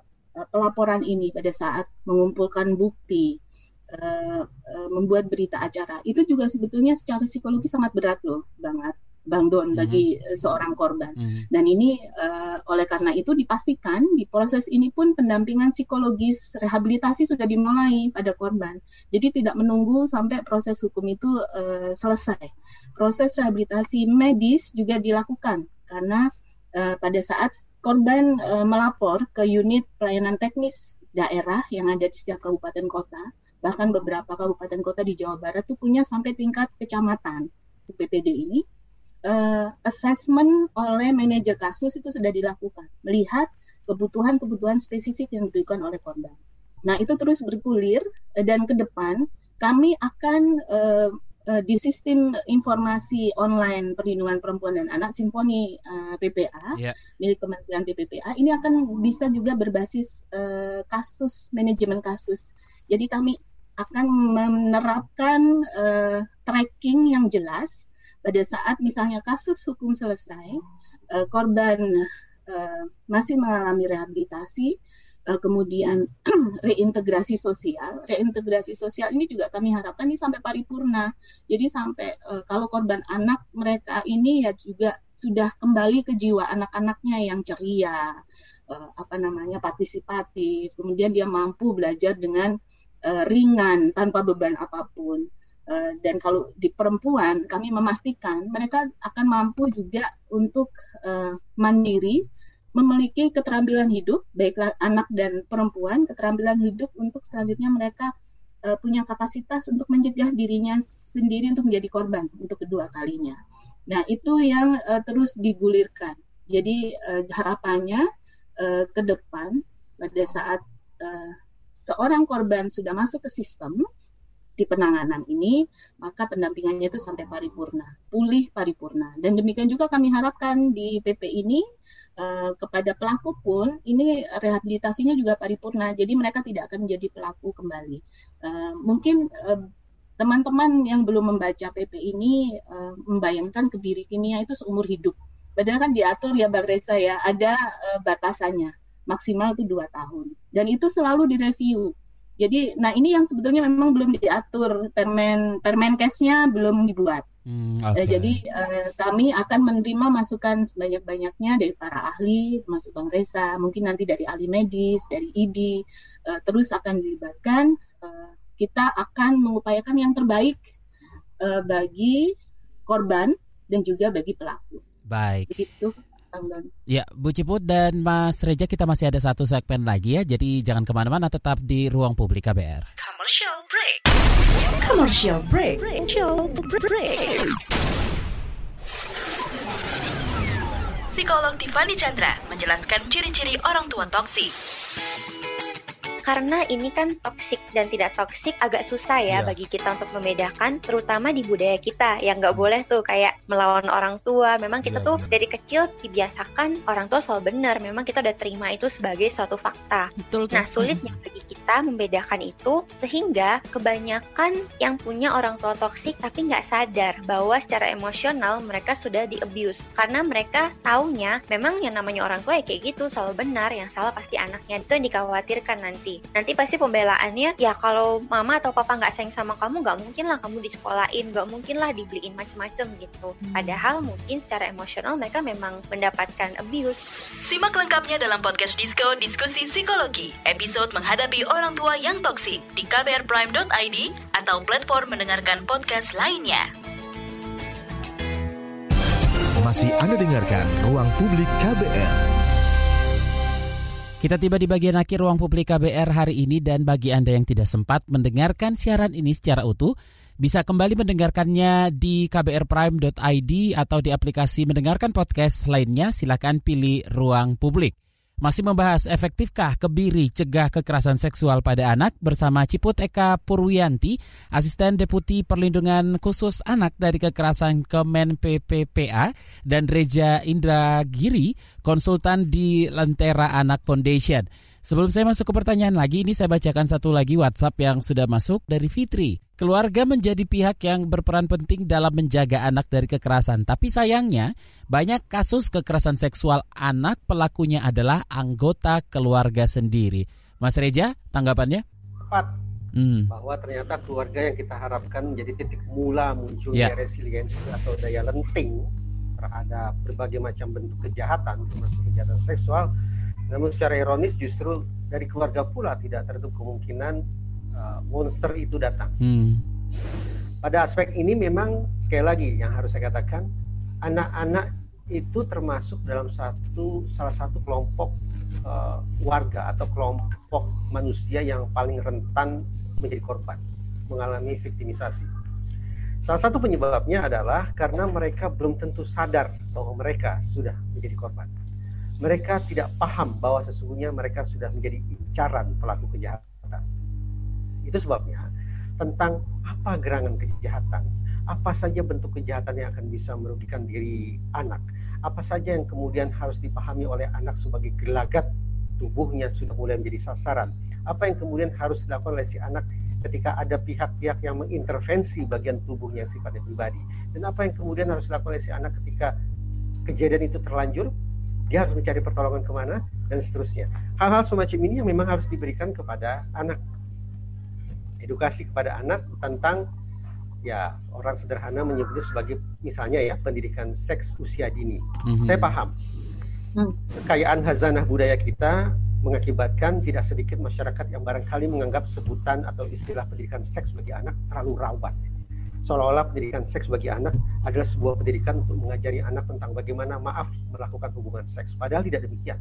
pelaporan ini pada saat mengumpulkan bukti, uh, membuat berita acara itu juga sebetulnya secara psikologi sangat berat loh banget Bang Don bagi mm -hmm. seorang korban. Mm -hmm. Dan ini uh, oleh karena itu dipastikan di proses ini pun pendampingan psikologis rehabilitasi sudah dimulai pada korban. Jadi tidak menunggu sampai proses hukum itu uh, selesai. Proses rehabilitasi medis juga dilakukan karena uh, pada saat korban uh, melapor ke unit pelayanan teknis daerah yang ada di setiap kabupaten kota bahkan beberapa kabupaten kota di Jawa Barat tuh punya sampai tingkat kecamatan UPTD ini uh, assessment oleh manajer kasus itu sudah dilakukan melihat kebutuhan-kebutuhan spesifik yang diberikan oleh korban. Nah itu terus bergulir uh, dan ke depan kami akan uh, uh, di sistem informasi online perlindungan perempuan dan anak Simponi uh, PPA yeah. milik Kementerian PPPA ini akan bisa juga berbasis uh, kasus manajemen kasus. Jadi kami akan menerapkan uh, tracking yang jelas pada saat misalnya kasus hukum selesai, uh, korban uh, masih mengalami rehabilitasi, uh, kemudian reintegrasi sosial. Reintegrasi sosial ini juga kami harapkan ini sampai paripurna. Jadi sampai uh, kalau korban anak mereka ini ya juga sudah kembali ke jiwa anak-anaknya yang ceria, apa namanya partisipatif. Kemudian dia mampu belajar dengan uh, ringan tanpa beban apa pun. Uh, dan kalau di perempuan kami memastikan mereka akan mampu juga untuk uh, mandiri memiliki keterampilan hidup, baiklah anak dan perempuan, keterampilan hidup untuk selanjutnya mereka uh, punya kapasitas untuk mencegah dirinya sendiri untuk menjadi korban untuk kedua kalinya. Nah, itu yang uh, terus digulirkan. Jadi uh, harapannya uh, ke depan pada saat uh, seorang korban sudah masuk ke sistem, di penanganan ini, maka pendampingannya itu sampai paripurna, pulih paripurna. Dan demikian juga kami harapkan di PP ini uh, kepada pelaku pun ini rehabilitasinya juga paripurna, jadi mereka tidak akan menjadi pelaku kembali. Uh, mungkin uh, teman-teman yang belum membaca PP ini uh, membayangkan kebiri kimia itu seumur hidup. Padahal kan diatur ya Bang Reza ya, ada uh, batasannya maksimal itu dua tahun. Dan itu selalu direview jadi, nah ini yang sebetulnya memang belum diatur permen permenkesnya belum dibuat. Hmm, okay. jadi uh, kami akan menerima masukan sebanyak-banyaknya dari para ahli, termasuk Bang Reza, mungkin nanti dari ahli medis, dari ID, eh, terus akan dilibatkan. Uh, kita akan mengupayakan yang terbaik uh, bagi korban dan juga bagi pelaku. Baik. Begitu. Ya, Bu Ciput dan Mas Reja kita masih ada satu segmen lagi ya, jadi jangan ke mana-mana tetap di ruang publik KBR. Commercial break. Commercial break. Commercial break. Psikolog Tiffany Chandra menjelaskan ciri-ciri orang tua toksik karena ini kan toksik dan tidak toksik agak susah ya yeah. bagi kita untuk membedakan terutama di budaya kita. Yang nggak boleh tuh kayak melawan orang tua. Memang kita yeah, tuh yeah. dari kecil dibiasakan orang tua soal benar. Memang kita udah terima itu sebagai suatu fakta. Betul, nah sulitnya bagi kita membedakan itu sehingga kebanyakan yang punya orang tua toksik tapi nggak sadar bahwa secara emosional mereka sudah di abuse karena mereka taunya memang yang namanya orang tua ya kayak gitu selalu benar. Yang salah pasti anaknya. Itu yang dikhawatirkan nanti nanti nanti pasti pembelaannya ya kalau mama atau papa nggak sayang sama kamu nggak mungkin lah kamu disekolahin nggak mungkin lah dibeliin macem-macem gitu. Hmm. padahal mungkin secara emosional mereka memang mendapatkan abuse. Simak lengkapnya dalam podcast Disco Diskusi Psikologi. Episode menghadapi orang tua yang toksik di kbrprime.id atau platform mendengarkan podcast lainnya. Masih Anda dengarkan Ruang Publik KBR. Kita tiba di bagian akhir ruang publik KBR hari ini dan bagi Anda yang tidak sempat mendengarkan siaran ini secara utuh, bisa kembali mendengarkannya di kbrprime.id atau di aplikasi mendengarkan podcast lainnya, silakan pilih ruang publik masih membahas efektifkah kebiri cegah kekerasan seksual pada anak bersama Ciput Eka Purwianti, Asisten Deputi Perlindungan Khusus Anak dari Kekerasan Kemen PPPA, dan Reja Indra Giri, konsultan di Lentera Anak Foundation. Sebelum saya masuk ke pertanyaan lagi, ini saya bacakan satu lagi WhatsApp yang sudah masuk dari Fitri. Keluarga menjadi pihak yang berperan penting dalam menjaga anak dari kekerasan. Tapi sayangnya, banyak kasus kekerasan seksual anak pelakunya adalah anggota keluarga sendiri. Mas Reja, tanggapannya? Tepat. Hmm. Bahwa ternyata keluarga yang kita harapkan menjadi titik mula munculnya yeah. resiliensi atau daya lenting terhadap berbagai macam bentuk kejahatan, termasuk kejahatan seksual, namun secara ironis justru dari keluarga pula tidak tertutup kemungkinan uh, monster itu datang. Hmm. Pada aspek ini memang sekali lagi yang harus saya katakan anak-anak itu termasuk dalam satu salah satu kelompok uh, warga atau kelompok manusia yang paling rentan menjadi korban, mengalami viktimisasi. Salah satu penyebabnya adalah karena mereka belum tentu sadar bahwa mereka sudah menjadi korban mereka tidak paham bahwa sesungguhnya mereka sudah menjadi incaran pelaku kejahatan. Itu sebabnya tentang apa gerangan kejahatan, apa saja bentuk kejahatan yang akan bisa merugikan diri anak, apa saja yang kemudian harus dipahami oleh anak sebagai gelagat tubuhnya sudah mulai menjadi sasaran, apa yang kemudian harus dilakukan oleh si anak ketika ada pihak-pihak yang mengintervensi bagian tubuhnya sifatnya pribadi, dan apa yang kemudian harus dilakukan oleh si anak ketika kejadian itu terlanjur, dia harus mencari pertolongan ke mana, dan seterusnya. Hal-hal semacam ini yang memang harus diberikan kepada anak. Edukasi kepada anak tentang ya orang sederhana menyebutnya sebagai misalnya ya pendidikan seks usia dini. Mm-hmm. Saya paham. Hmm. Kekayaan hazanah budaya kita mengakibatkan tidak sedikit masyarakat yang barangkali menganggap sebutan atau istilah pendidikan seks bagi anak terlalu rawat. Seolah-olah pendidikan seks bagi anak adalah sebuah pendidikan untuk mengajari anak tentang bagaimana maaf melakukan hubungan seks. Padahal tidak demikian.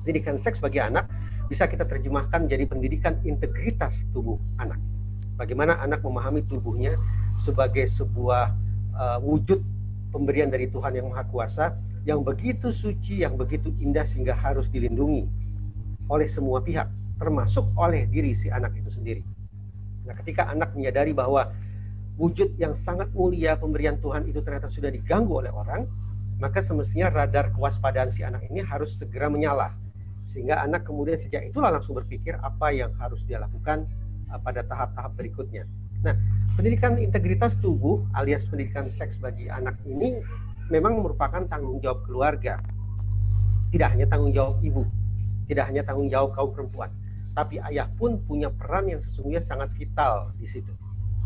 Pendidikan seks bagi anak bisa kita terjemahkan menjadi pendidikan integritas tubuh anak bagaimana anak memahami tubuhnya sebagai sebuah uh, wujud pemberian dari Tuhan yang Maha Kuasa yang begitu suci, yang begitu indah sehingga harus dilindungi oleh semua pihak, termasuk oleh diri si anak itu sendiri. Nah, ketika anak menyadari bahwa wujud yang sangat mulia pemberian Tuhan itu ternyata sudah diganggu oleh orang, maka semestinya radar kewaspadaan si anak ini harus segera menyala. Sehingga anak kemudian sejak itulah langsung berpikir apa yang harus dia lakukan Uh, pada tahap-tahap berikutnya. Nah, pendidikan integritas tubuh alias pendidikan seks bagi anak ini memang merupakan tanggung jawab keluarga. Tidak hanya tanggung jawab ibu, tidak hanya tanggung jawab kaum perempuan, tapi ayah pun punya peran yang sesungguhnya sangat vital di situ.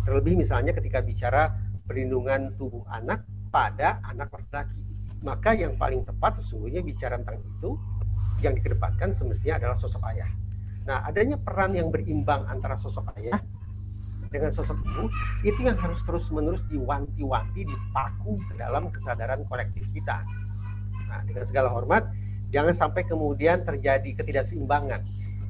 Terlebih misalnya ketika bicara perlindungan tubuh anak pada anak laki-laki. Maka yang paling tepat sesungguhnya bicara tentang itu yang dikedepankan semestinya adalah sosok ayah Nah, adanya peran yang berimbang antara sosok ayah dengan sosok ibu itu yang harus terus-menerus diwanti-wanti, dipaku ke dalam kesadaran kolektif kita. Nah, dengan segala hormat, jangan sampai kemudian terjadi ketidakseimbangan.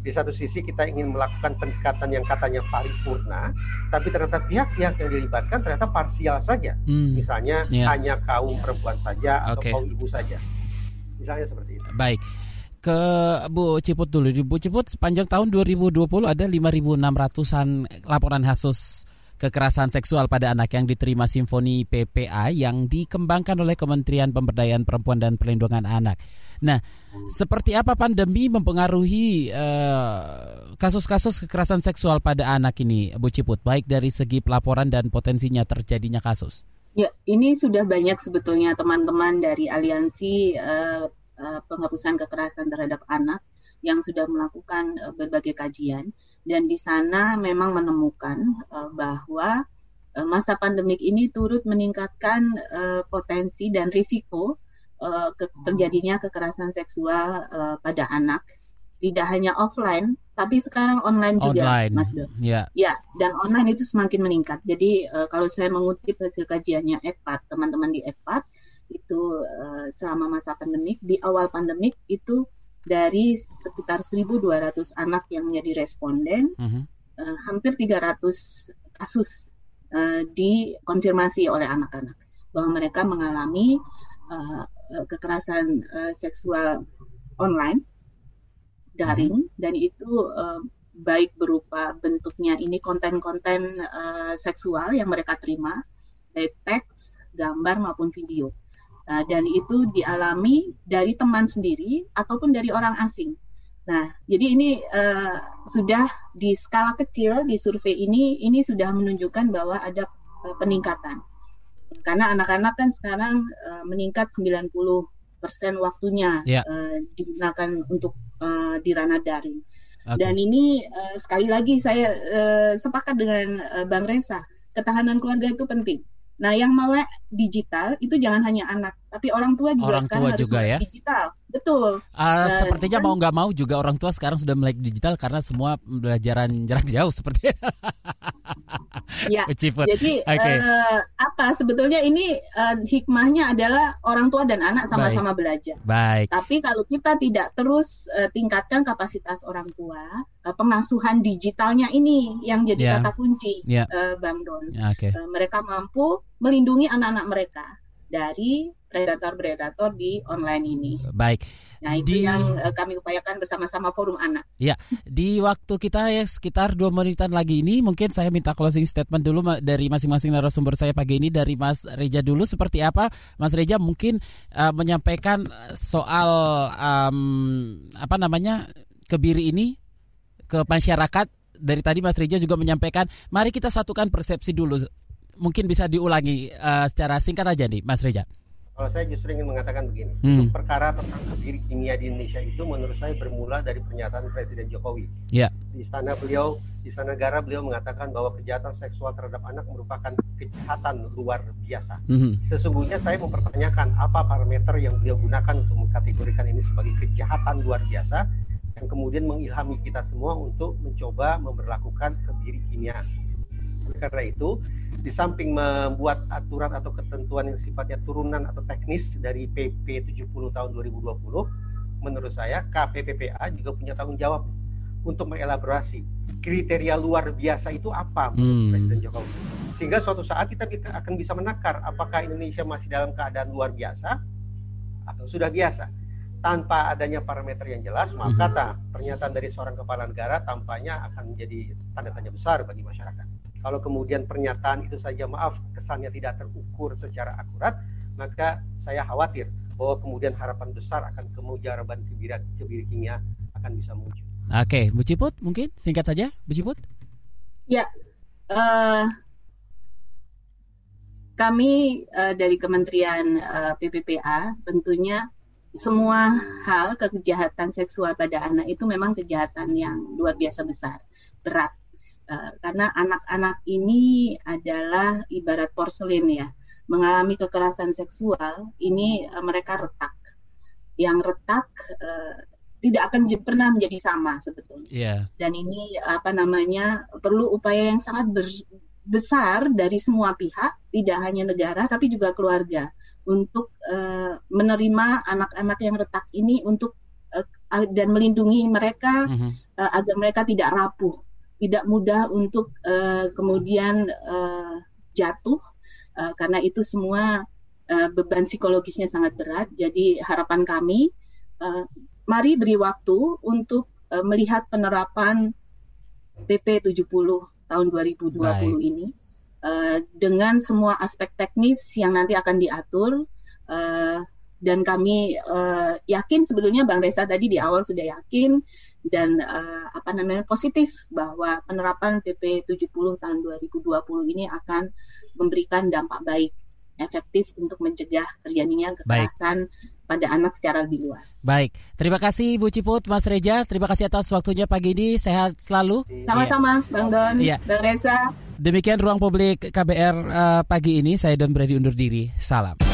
Di satu sisi kita ingin melakukan pendekatan yang katanya paripurna, tapi ternyata pihak-pihak yang dilibatkan ternyata parsial saja. Hmm. Misalnya yeah. hanya kaum perempuan saja atau kaum ibu saja. Misalnya seperti itu. Baik ke Bu Ciput dulu. Di Bu Ciput sepanjang tahun 2020 ada 5.600-an laporan kasus kekerasan seksual pada anak yang diterima Simfoni PPA yang dikembangkan oleh Kementerian Pemberdayaan Perempuan dan Perlindungan Anak. Nah, seperti apa pandemi mempengaruhi eh, kasus-kasus uh, kekerasan seksual pada anak ini, Bu Ciput, baik dari segi pelaporan dan potensinya terjadinya kasus? Ya, ini sudah banyak sebetulnya teman-teman dari aliansi uh, uh, penghapusan kekerasan terhadap anak yang sudah melakukan uh, berbagai kajian dan di sana memang menemukan uh, bahwa uh, masa pandemik ini turut meningkatkan uh, potensi dan risiko uh, ke terjadinya kekerasan seksual uh, pada anak tidak hanya offline tapi sekarang online juga online. Mas Do. Yeah. Ya, dan online itu semakin meningkat. Jadi uh, kalau saya mengutip hasil kajiannya ECPAT, teman-teman di ECPAT itu uh, selama masa pandemik di awal pandemik itu dari sekitar 1.200 anak yang menjadi responden uh -huh. uh, hampir 300 kasus uh, dikonfirmasi oleh anak-anak bahwa mereka mengalami uh, kekerasan uh, seksual online daring uh -huh. dan itu uh, baik berupa bentuknya ini konten-konten uh, seksual yang mereka terima baik teks, gambar maupun video. Nah, dan itu dialami dari teman sendiri ataupun dari orang asing. Nah, jadi ini uh, sudah di skala kecil di survei ini ini sudah menunjukkan bahwa ada uh, peningkatan. Karena anak-anak kan sekarang uh, meningkat 90% waktunya yeah. Ya. uh, digunakan untuk uh, di ranah daring. Okay. Dan ini uh, sekali lagi saya uh, sepakat dengan uh, Bang Reza, ketahanan keluarga itu penting. Nah, yang melek digital itu jangan hanya anak, tapi orang tua juga orang sekarang tua harus juga ya? digital. Betul. Uh, uh, sepertinya kan, mau nggak mau juga orang tua sekarang sudah melek digital karena semua pembelajaran jarak jauh seperti Ya. Jadi okay. uh, apa sebetulnya ini uh, hikmahnya adalah orang tua dan anak sama-sama belajar. Baik. Tapi kalau kita tidak terus uh, tingkatkan kapasitas orang tua, uh, pengasuhan digitalnya ini yang jadi yeah. kata kunci, yeah. uh, Bang Don. Okay. Uh, mereka mampu melindungi anak-anak mereka dari predator-predator di online ini. Baik. Nah itu di, yang uh, kami upayakan bersama-sama Forum Anak. Ya, di waktu kita ya sekitar dua menitan lagi ini, mungkin saya minta closing statement dulu dari masing-masing narasumber saya pagi ini dari Mas Reja dulu seperti apa, Mas Reja mungkin uh, menyampaikan soal um, apa namanya kebiri ini ke masyarakat. Dari tadi Mas Reja juga menyampaikan, mari kita satukan persepsi dulu. Mungkin bisa diulangi uh, secara singkat aja nih, Mas Reja. Kalau saya justru ingin mengatakan begini, hmm. perkara tentang kebiri kimia di Indonesia itu menurut saya bermula dari pernyataan Presiden Jokowi. Yeah. Di istana beliau, di istana negara beliau mengatakan bahwa kejahatan seksual terhadap anak merupakan kejahatan luar biasa. Hmm. Sesungguhnya saya mempertanyakan apa parameter yang beliau gunakan untuk mengkategorikan ini sebagai kejahatan luar biasa yang kemudian mengilhami kita semua untuk mencoba memperlakukan kebiri kimia. Oleh karena itu, di samping membuat aturan atau ketentuan yang sifatnya turunan atau teknis dari PP 70 tahun 2020, menurut saya KPPPA juga punya tanggung jawab untuk mengelaborasi kriteria luar biasa itu apa hmm. Presiden Jokowi. Sehingga suatu saat kita akan bisa menakar apakah Indonesia masih dalam keadaan luar biasa atau sudah biasa. Tanpa adanya parameter yang jelas, maka hmm. pernyataan dari seorang kepala negara tampaknya akan menjadi tanda tanya besar bagi masyarakat. Kalau kemudian pernyataan itu saja maaf kesannya tidak terukur secara akurat, maka saya khawatir bahwa kemudian harapan besar akan kemujaraban kebiri, kebiri kimia akan bisa muncul. Oke, Bu Ciput mungkin singkat saja, Bu Ciput. Ya, uh, kami uh, dari Kementerian uh, eh, PPPA tentunya semua hal kejahatan seksual pada anak itu memang kejahatan yang luar biasa besar, berat Eh, karena anak-anak ini adalah ibarat porselin ya, mengalami kekerasan seksual ini uh, mereka retak. Yang retak uh, tidak akan pernah menjadi sama sebetulnya. Yeah. Dan ini apa namanya perlu upaya yang sangat besar dari semua pihak, tidak hanya negara tapi juga keluarga untuk uh, menerima anak-anak yang retak ini untuk uh, dan melindungi mereka mm -hmm. uh, agar mereka tidak rapuh tidak mudah untuk uh, kemudian uh, jatuh uh, karena itu semua uh, beban psikologisnya sangat berat. Jadi harapan kami, uh, mari beri waktu untuk uh, melihat penerapan PP 70 tahun 2020 Baik. ini uh, dengan semua aspek teknis yang nanti akan diatur. Uh, dan kami uh, yakin sebetulnya Bang Reza tadi di awal sudah yakin dan uh, apa namanya positif bahwa penerapan PP 70 tahun 2020 ini akan memberikan dampak baik efektif untuk mencegah terjadinya kekerasan Baik. pada anak secara lebih luas. Baik, terima kasih Bu Ciput, Mas Reja, terima kasih atas waktunya pagi ini, sehat selalu. Sama-sama, Bang Don, iya. Bang Reza. Demikian ruang publik KBR uh, eh, pagi ini, saya Don Brady undur diri, salam.